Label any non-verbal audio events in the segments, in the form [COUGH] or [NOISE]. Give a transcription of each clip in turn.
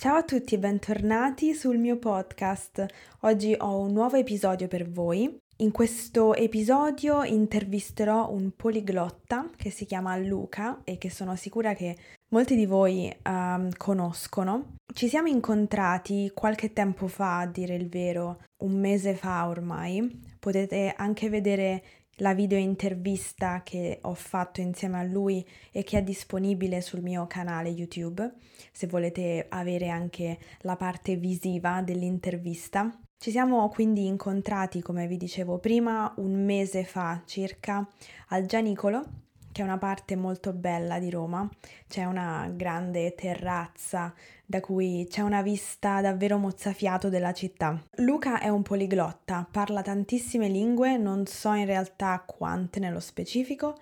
Ciao a tutti e bentornati sul mio podcast. Oggi ho un nuovo episodio per voi. In questo episodio intervisterò un poliglotta che si chiama Luca e che sono sicura che molti di voi uh, conoscono. Ci siamo incontrati qualche tempo fa, a dire il vero, un mese fa ormai. Potete anche vedere la video intervista che ho fatto insieme a lui e che è disponibile sul mio canale YouTube, se volete avere anche la parte visiva dell'intervista. Ci siamo quindi incontrati, come vi dicevo prima, un mese fa circa al Gianicolo, che è una parte molto bella di Roma. C'è una grande terrazza da cui c'è una vista davvero mozzafiato della città. Luca è un poliglotta, parla tantissime lingue, non so in realtà quante nello specifico,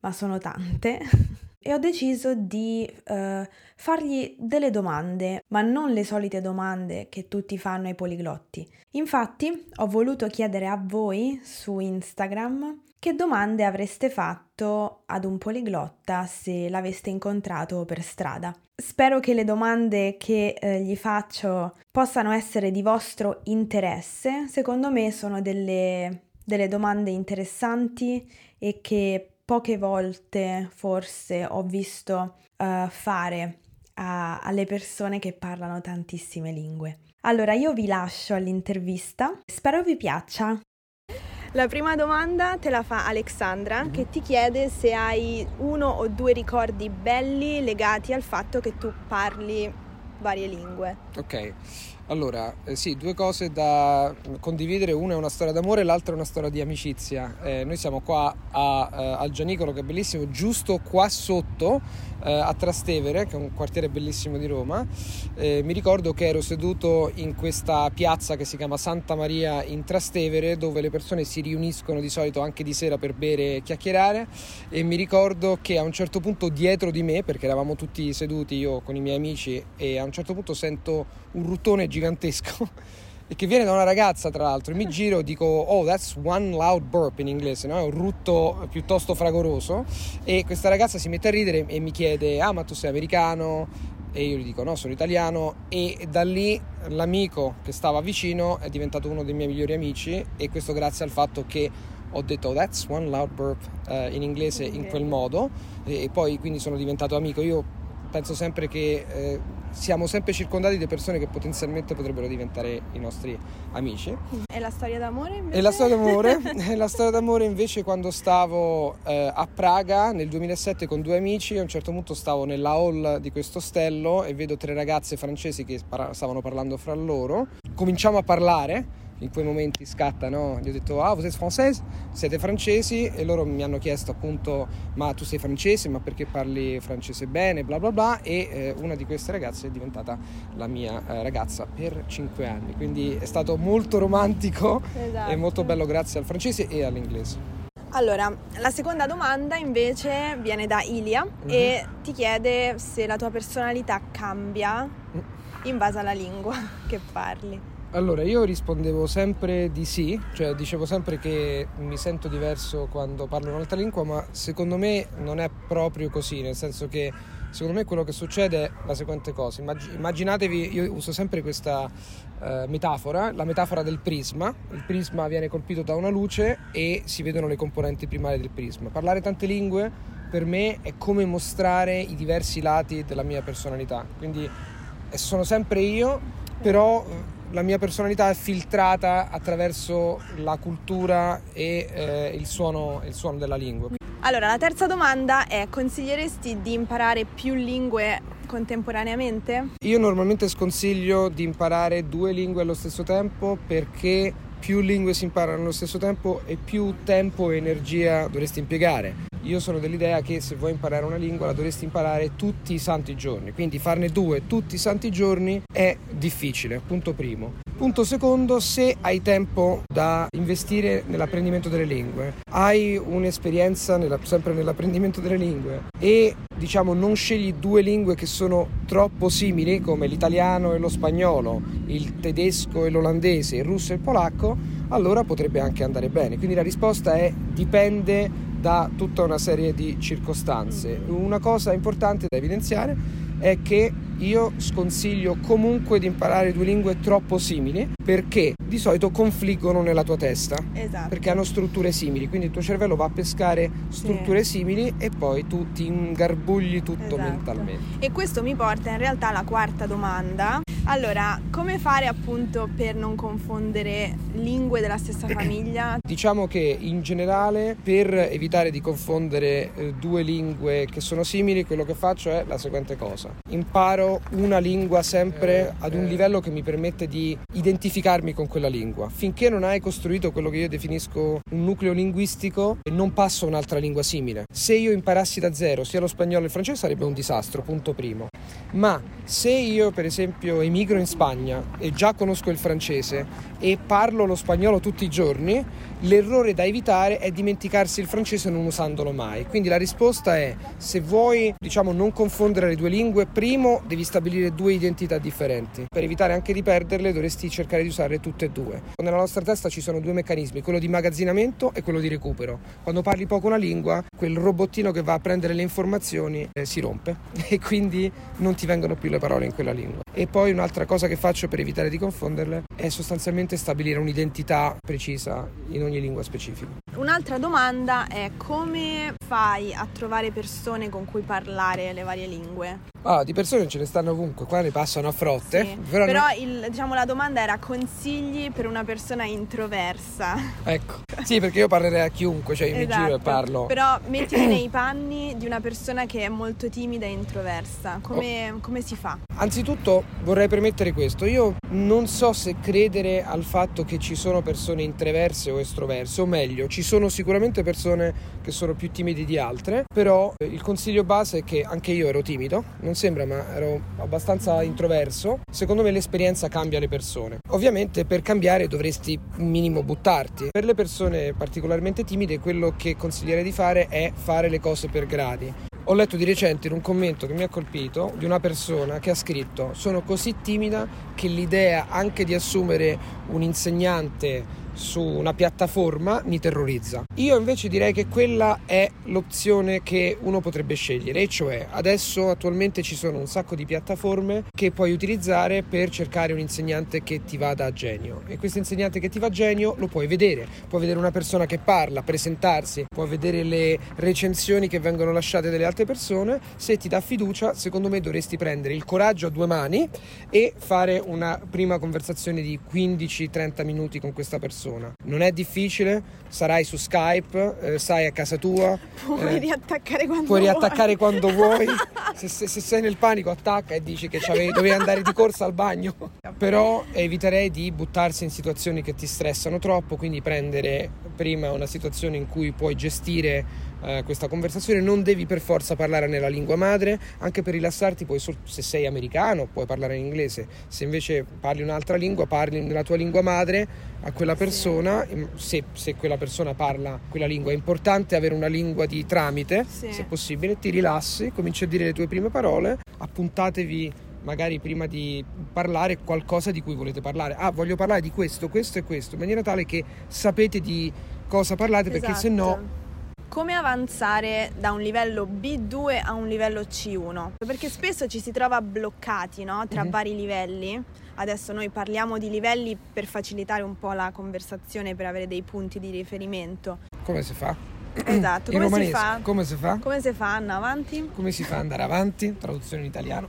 ma sono tante. [LAUGHS] e ho deciso di uh, fargli delle domande, ma non le solite domande che tutti fanno ai poliglotti. Infatti ho voluto chiedere a voi su Instagram che domande avreste fatto ad un poliglotta se l'aveste incontrato per strada? Spero che le domande che eh, gli faccio possano essere di vostro interesse. Secondo me sono delle, delle domande interessanti e che poche volte forse ho visto uh, fare a, alle persone che parlano tantissime lingue. Allora io vi lascio all'intervista, spero vi piaccia. La prima domanda te la fa Alexandra che ti chiede se hai uno o due ricordi belli legati al fatto che tu parli varie lingue. Ok, allora eh, sì, due cose da condividere, una è una storia d'amore, l'altra è una storia di amicizia. Eh, noi siamo qua a, eh, al Gianicolo che è bellissimo, giusto qua sotto eh, a Trastevere, che è un quartiere bellissimo di Roma. Eh, mi ricordo che ero seduto in questa piazza che si chiama Santa Maria in Trastevere, dove le persone si riuniscono di solito anche di sera per bere e chiacchierare. E mi ricordo che a un certo punto dietro di me, perché eravamo tutti seduti io con i miei amici, e a un certo punto sento un ruttone gigantesco. [LAUGHS] e che viene da una ragazza tra l'altro e mi giro e dico oh that's one loud burp in inglese no? è un rutto piuttosto fragoroso e questa ragazza si mette a ridere e mi chiede ah ma tu sei americano e io gli dico no sono italiano e da lì l'amico che stava vicino è diventato uno dei miei migliori amici e questo grazie al fatto che ho detto oh, that's one loud burp uh, in inglese okay. in quel modo e, e, poi quindi sono diventato amico io penso sempre che eh, siamo sempre circondati di persone che potenzialmente potrebbero diventare i nostri amici. E la storia d'amore invece? E la storia d'amore, [LAUGHS] la storia d'amore invece quando stavo eh, a Praga nel 2007 con due amici, a un certo punto stavo nella hall di questo ostello e vedo tre ragazze francesi che stavano parlando fra loro. Cominciamo a parlare in quei momenti scatta, no? Gli ho detto, ah, vous êtes française? Siete francesi? E loro mi hanno chiesto appunto, ma tu sei francese, ma perché parli francese bene, bla bla bla. E eh, una di queste ragazze è diventata la mia eh, ragazza per cinque anni. Quindi è stato molto romantico esatto. e molto bello grazie al francese e all'inglese. Allora, la seconda domanda invece viene da Ilia mm-hmm. e ti chiede se la tua personalità cambia mm. in base alla lingua [LAUGHS] che parli. Allora, io rispondevo sempre di sì, cioè dicevo sempre che mi sento diverso quando parlo un'altra lingua, ma secondo me non è proprio così, nel senso che secondo me quello che succede è la seguente cosa. Immaginatevi, io uso sempre questa eh, metafora, la metafora del prisma. Il prisma viene colpito da una luce e si vedono le componenti primarie del prisma. Parlare tante lingue per me è come mostrare i diversi lati della mia personalità. Quindi sono sempre io, però la mia personalità è filtrata attraverso la cultura e eh, il, suono, il suono della lingua. Allora, la terza domanda è: consiglieresti di imparare più lingue contemporaneamente? Io normalmente sconsiglio di imparare due lingue allo stesso tempo perché più lingue si imparano allo stesso tempo e più tempo e energia dovresti impiegare. Io sono dell'idea che se vuoi imparare una lingua la dovresti imparare tutti i santi giorni, quindi farne due tutti i santi giorni è difficile, punto primo. Punto secondo, se hai tempo da investire nell'apprendimento delle lingue, hai un'esperienza nella, sempre nell'apprendimento delle lingue e diciamo non scegli due lingue che sono troppo simili come l'italiano e lo spagnolo, il tedesco e l'olandese, il russo e il polacco, allora potrebbe anche andare bene. Quindi la risposta è dipende da tutta una serie di circostanze. Una cosa importante da evidenziare è che io sconsiglio comunque di imparare due lingue troppo simili perché di solito confliggono nella tua testa. Esatto. Perché hanno strutture simili, quindi il tuo cervello va a pescare strutture sì. simili e poi tu ti ingarbugli tutto esatto. mentalmente. E questo mi porta in realtà alla quarta domanda. Allora, come fare appunto per non confondere lingue della stessa [COUGHS] famiglia? Diciamo che in generale per evitare di confondere eh, due lingue che sono simili, quello che faccio è la seguente cosa. Imparo una lingua sempre ad un livello che mi permette di identificarmi con quella lingua. Finché non hai costruito quello che io definisco un nucleo linguistico, non passo a un'altra lingua simile. Se io imparassi da zero sia lo spagnolo che il francese sarebbe un disastro, punto primo. Ma se io per esempio emigro in Spagna e già conosco il francese e parlo lo spagnolo tutti i giorni, l'errore da evitare è dimenticarsi il francese non usandolo mai. Quindi la risposta è se vuoi, diciamo, non confondere le due lingue, primo devi stabilire due identità differenti. Per evitare anche di perderle dovresti cercare di usarle tutte e due. Nella nostra testa ci sono due meccanismi, quello di immagazzinamento e quello di recupero. Quando parli poco una lingua, quel robottino che va a prendere le informazioni eh, si rompe [LAUGHS] e quindi non ti vengono più le parole in quella lingua. E poi un'altra cosa che faccio per evitare di confonderle è sostanzialmente stabilire un'identità precisa in ogni lingua specifica. Un'altra domanda è come fai a trovare persone con cui parlare le varie lingue? Ah, di persone ce ne stanno ovunque, qua ne passano a frotte. Sì, però, però non... il, diciamo, la domanda era consigli per una persona introversa. [LAUGHS] Ecco, sì, perché io parlerei a chiunque, cioè io esatto. mi giro e esatto. parlo. Però mettiti [COUGHS] nei panni di una persona che è molto timida e introversa. Come, oh. come si fa? Anzitutto vorrei permettere questo, io non so se credere al fatto che ci sono persone introverse o estroverse, o meglio, ci sono sicuramente persone che sono più timidi di altre, però eh, il consiglio base è che anche io ero timido, non non sembra, ma ero abbastanza introverso. Secondo me l'esperienza cambia le persone. Ovviamente per cambiare dovresti un minimo buttarti. Per le persone particolarmente timide quello che consiglierei di fare è fare le cose per gradi. Ho letto di recente in un commento che mi ha colpito di una persona che ha scritto sono così timida che l'idea anche di assumere un insegnante su una piattaforma mi terrorizza. Io invece direi che quella è l'opzione che uno potrebbe scegliere, e cioè adesso attualmente ci sono un sacco di piattaforme che puoi utilizzare per cercare un insegnante che ti vada a genio. E questo insegnante che ti va a genio lo puoi vedere, puoi vedere una persona che parla, presentarsi, puoi vedere le recensioni che vengono lasciate dalle altre persone. Se ti dà fiducia, secondo me dovresti prendere il coraggio a due mani e fare una prima conversazione di 15-30 minuti con questa persona persona. Non è difficile, sarai su Skype, eh, sai a casa tua. Puoi eh, riattaccare quando puoi. Vuoi. riattaccare quando [LAUGHS] vuoi. Se, se, se, sei nel panico attacca e dici che dovevi andare di corsa al bagno. Però eviterei di buttarsi in situazioni che ti stressano troppo, quindi prendere prima una situazione in cui puoi gestire eh, questa conversazione, non devi per forza parlare nella lingua madre, anche per rilassarti puoi, se sei americano puoi parlare in inglese, se invece parli un'altra lingua parli nella tua lingua madre a quella persona, se, se quella persona parla quella lingua, è importante avere una lingua di tramite, sì. se possibile, ti rilassi, cominci a dire le tue prime parole, appuntatevi magari prima di parlare qualcosa di cui volete parlare. Ah, voglio parlare di questo, questo e questo, in maniera tale che sapete di cosa parlate, esatto. perché se no esatto come avanzare da un livello B2 a un livello C1? Perché spesso ci si trova bloccati no? tra mm-hmm. vari livelli. Adesso noi parliamo di livelli per facilitare un po' la conversazione, per avere dei punti di riferimento. Come si fa? Esatto, come si fa? Come si fa? Come si fa? Anna, avanti? Come si fa andare avanti? Traduzione in italiano.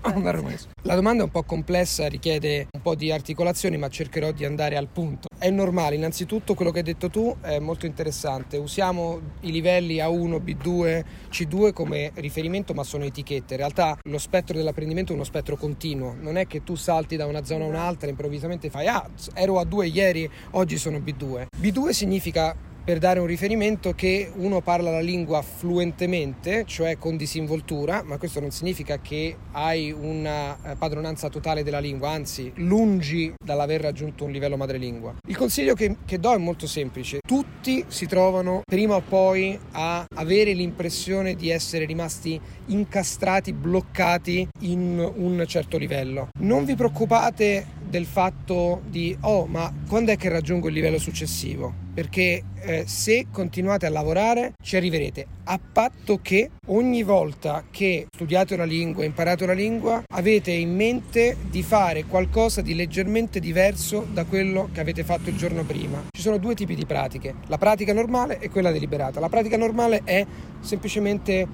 La domanda è un po' complessa, richiede un po' di articolazioni, ma cercherò di andare al punto. È normale, innanzitutto quello che hai detto tu è molto interessante. Usiamo i livelli A1, B2, C2 come riferimento, ma sono etichette. In realtà lo spettro dell'apprendimento è uno spettro continuo. Non è che tu salti da una zona a un'altra e improvvisamente fai "Ah, ero A2 ieri, oggi sono B2". B2 significa per dare un riferimento che uno parla la lingua fluentemente, cioè con disinvoltura, ma questo non significa che hai una eh, padronanza totale della lingua, anzi lungi dall'aver raggiunto un livello madrelingua. Il consiglio che, che do è molto semplice, tutti si trovano prima o poi a avere l'impressione di essere rimasti incastrati, bloccati in un certo livello. Non vi preoccupate del fatto di oh ma quando è che raggiungo il livello successivo? Perché eh, se continuate a lavorare ci arriverete a patto che ogni volta che studiate una lingua, imparate una lingua, avete in mente di fare qualcosa di leggermente diverso da quello che avete fatto il giorno prima. Ci sono due tipi di pratiche, la pratica normale e quella deliberata. La pratica normale è semplicemente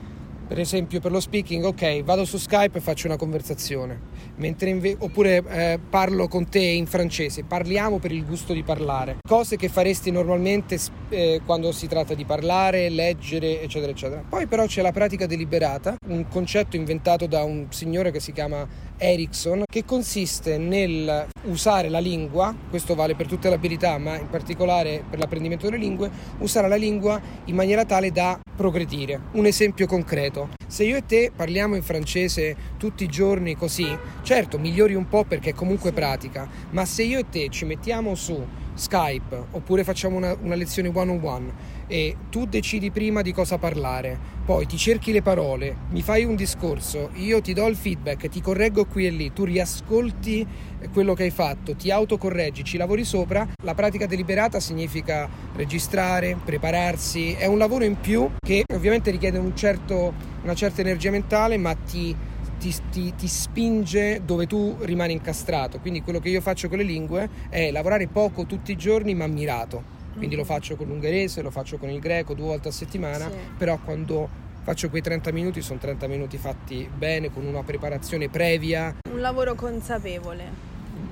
per esempio per lo speaking, ok, vado su Skype e faccio una conversazione, inve- oppure eh, parlo con te in francese, parliamo per il gusto di parlare, cose che faresti normalmente eh, quando si tratta di parlare, leggere, eccetera, eccetera. Poi però c'è la pratica deliberata, un concetto inventato da un signore che si chiama Erickson, che consiste nel usare la lingua, questo vale per tutte le abilità, ma in particolare per l'apprendimento delle lingue, usare la lingua in maniera tale da progredire. Un esempio concreto. Se io e te parliamo in francese tutti i giorni così, certo migliori un po' perché è comunque pratica, ma se io e te ci mettiamo su Skype oppure facciamo una, una lezione one on one e tu decidi prima di cosa parlare, poi ti cerchi le parole, mi fai un discorso, io ti do il feedback, ti correggo qui e lì, tu riascolti quello che hai fatto, ti autocorreggi, ci lavori sopra, la pratica deliberata significa registrare, prepararsi, è un lavoro in più che ovviamente richiede un certo, una certa energia mentale, ma ti ti, ti, ti, spinge dove tu rimani incastrato. Quindi quello che io faccio con le lingue è lavorare poco tutti i giorni ma mirato. Quindi lo faccio con l'ungherese, lo faccio con il greco due volte a settimana, sì. però quando faccio quei 30 minuti sono 30 minuti fatti bene, con una preparazione previa. Un lavoro consapevole.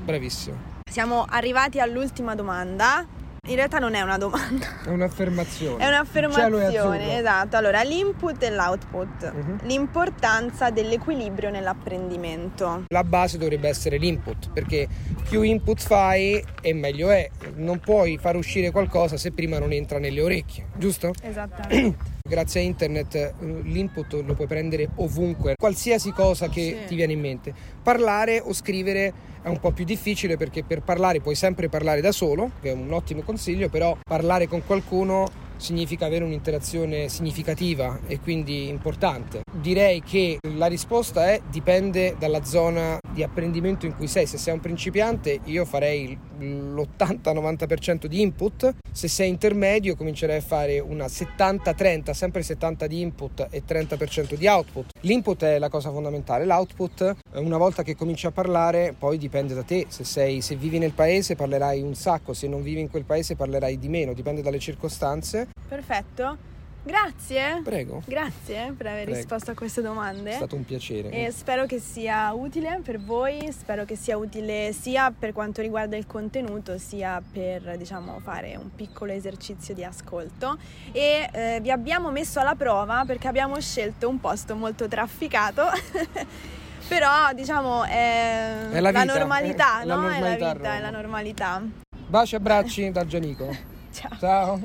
Bravissimo. Siamo arrivati all'ultima domanda in realtà non è una domanda. È un'affermazione. È un'affermazione, esatto. Allora, l'input e l'output. Uh-huh. L'importanza dell'equilibrio nell'apprendimento. La base dovrebbe essere l'input, perché più input fai e meglio è. Non puoi far uscire qualcosa se prima non entra nelle orecchie, giusto? Esattamente. [CLEARS THROAT] Grazie a internet eh, l'input lo puoi prendere ovunque, qualsiasi cosa che sì. ti viene in mente. Parlare o scrivere è un po' più difficile perché per parlare puoi sempre parlare da solo, che è un ottimo consiglio, però parlare con qualcuno significa avere un'interazione significativa e quindi importante. Direi che la risposta è dipende dalla zona di apprendimento in cui sei. Se sei un principiante io farei l'80-90% di input, se sei intermedio comincerei a fare una 70-30, sempre 70 di input e 30% di output. L'input è la cosa fondamentale, l'output una volta che cominci a parlare poi dipende da te, se, sei, se vivi nel paese parlerai un sacco, se non vivi in quel paese parlerai di meno, dipende dalle circostanze. Perfetto. Grazie. Prego. Grazie per aver Prego. risposto a queste domande. È stato un piacere. E spero che sia utile per voi, spero che sia utile sia per quanto riguarda il contenuto, sia per diciamo fare un piccolo esercizio di ascolto. E eh, vi abbiamo messo alla prova perché abbiamo scelto un posto molto trafficato. [LAUGHS] Però diciamo è, è la, la, normalità, no? La normalità, è la vita, è la normalità. Baci e abbracci dal Gianico. [LAUGHS] Ciao. Ciao.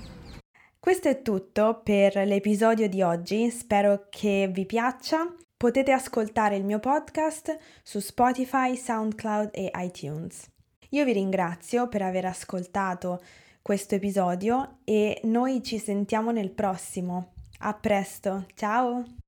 Questo è tutto per l'episodio di oggi, spero che vi piaccia. Potete ascoltare il mio podcast su Spotify, SoundCloud e iTunes. Io vi ringrazio per aver ascoltato questo episodio e noi ci sentiamo nel prossimo. A presto, ciao!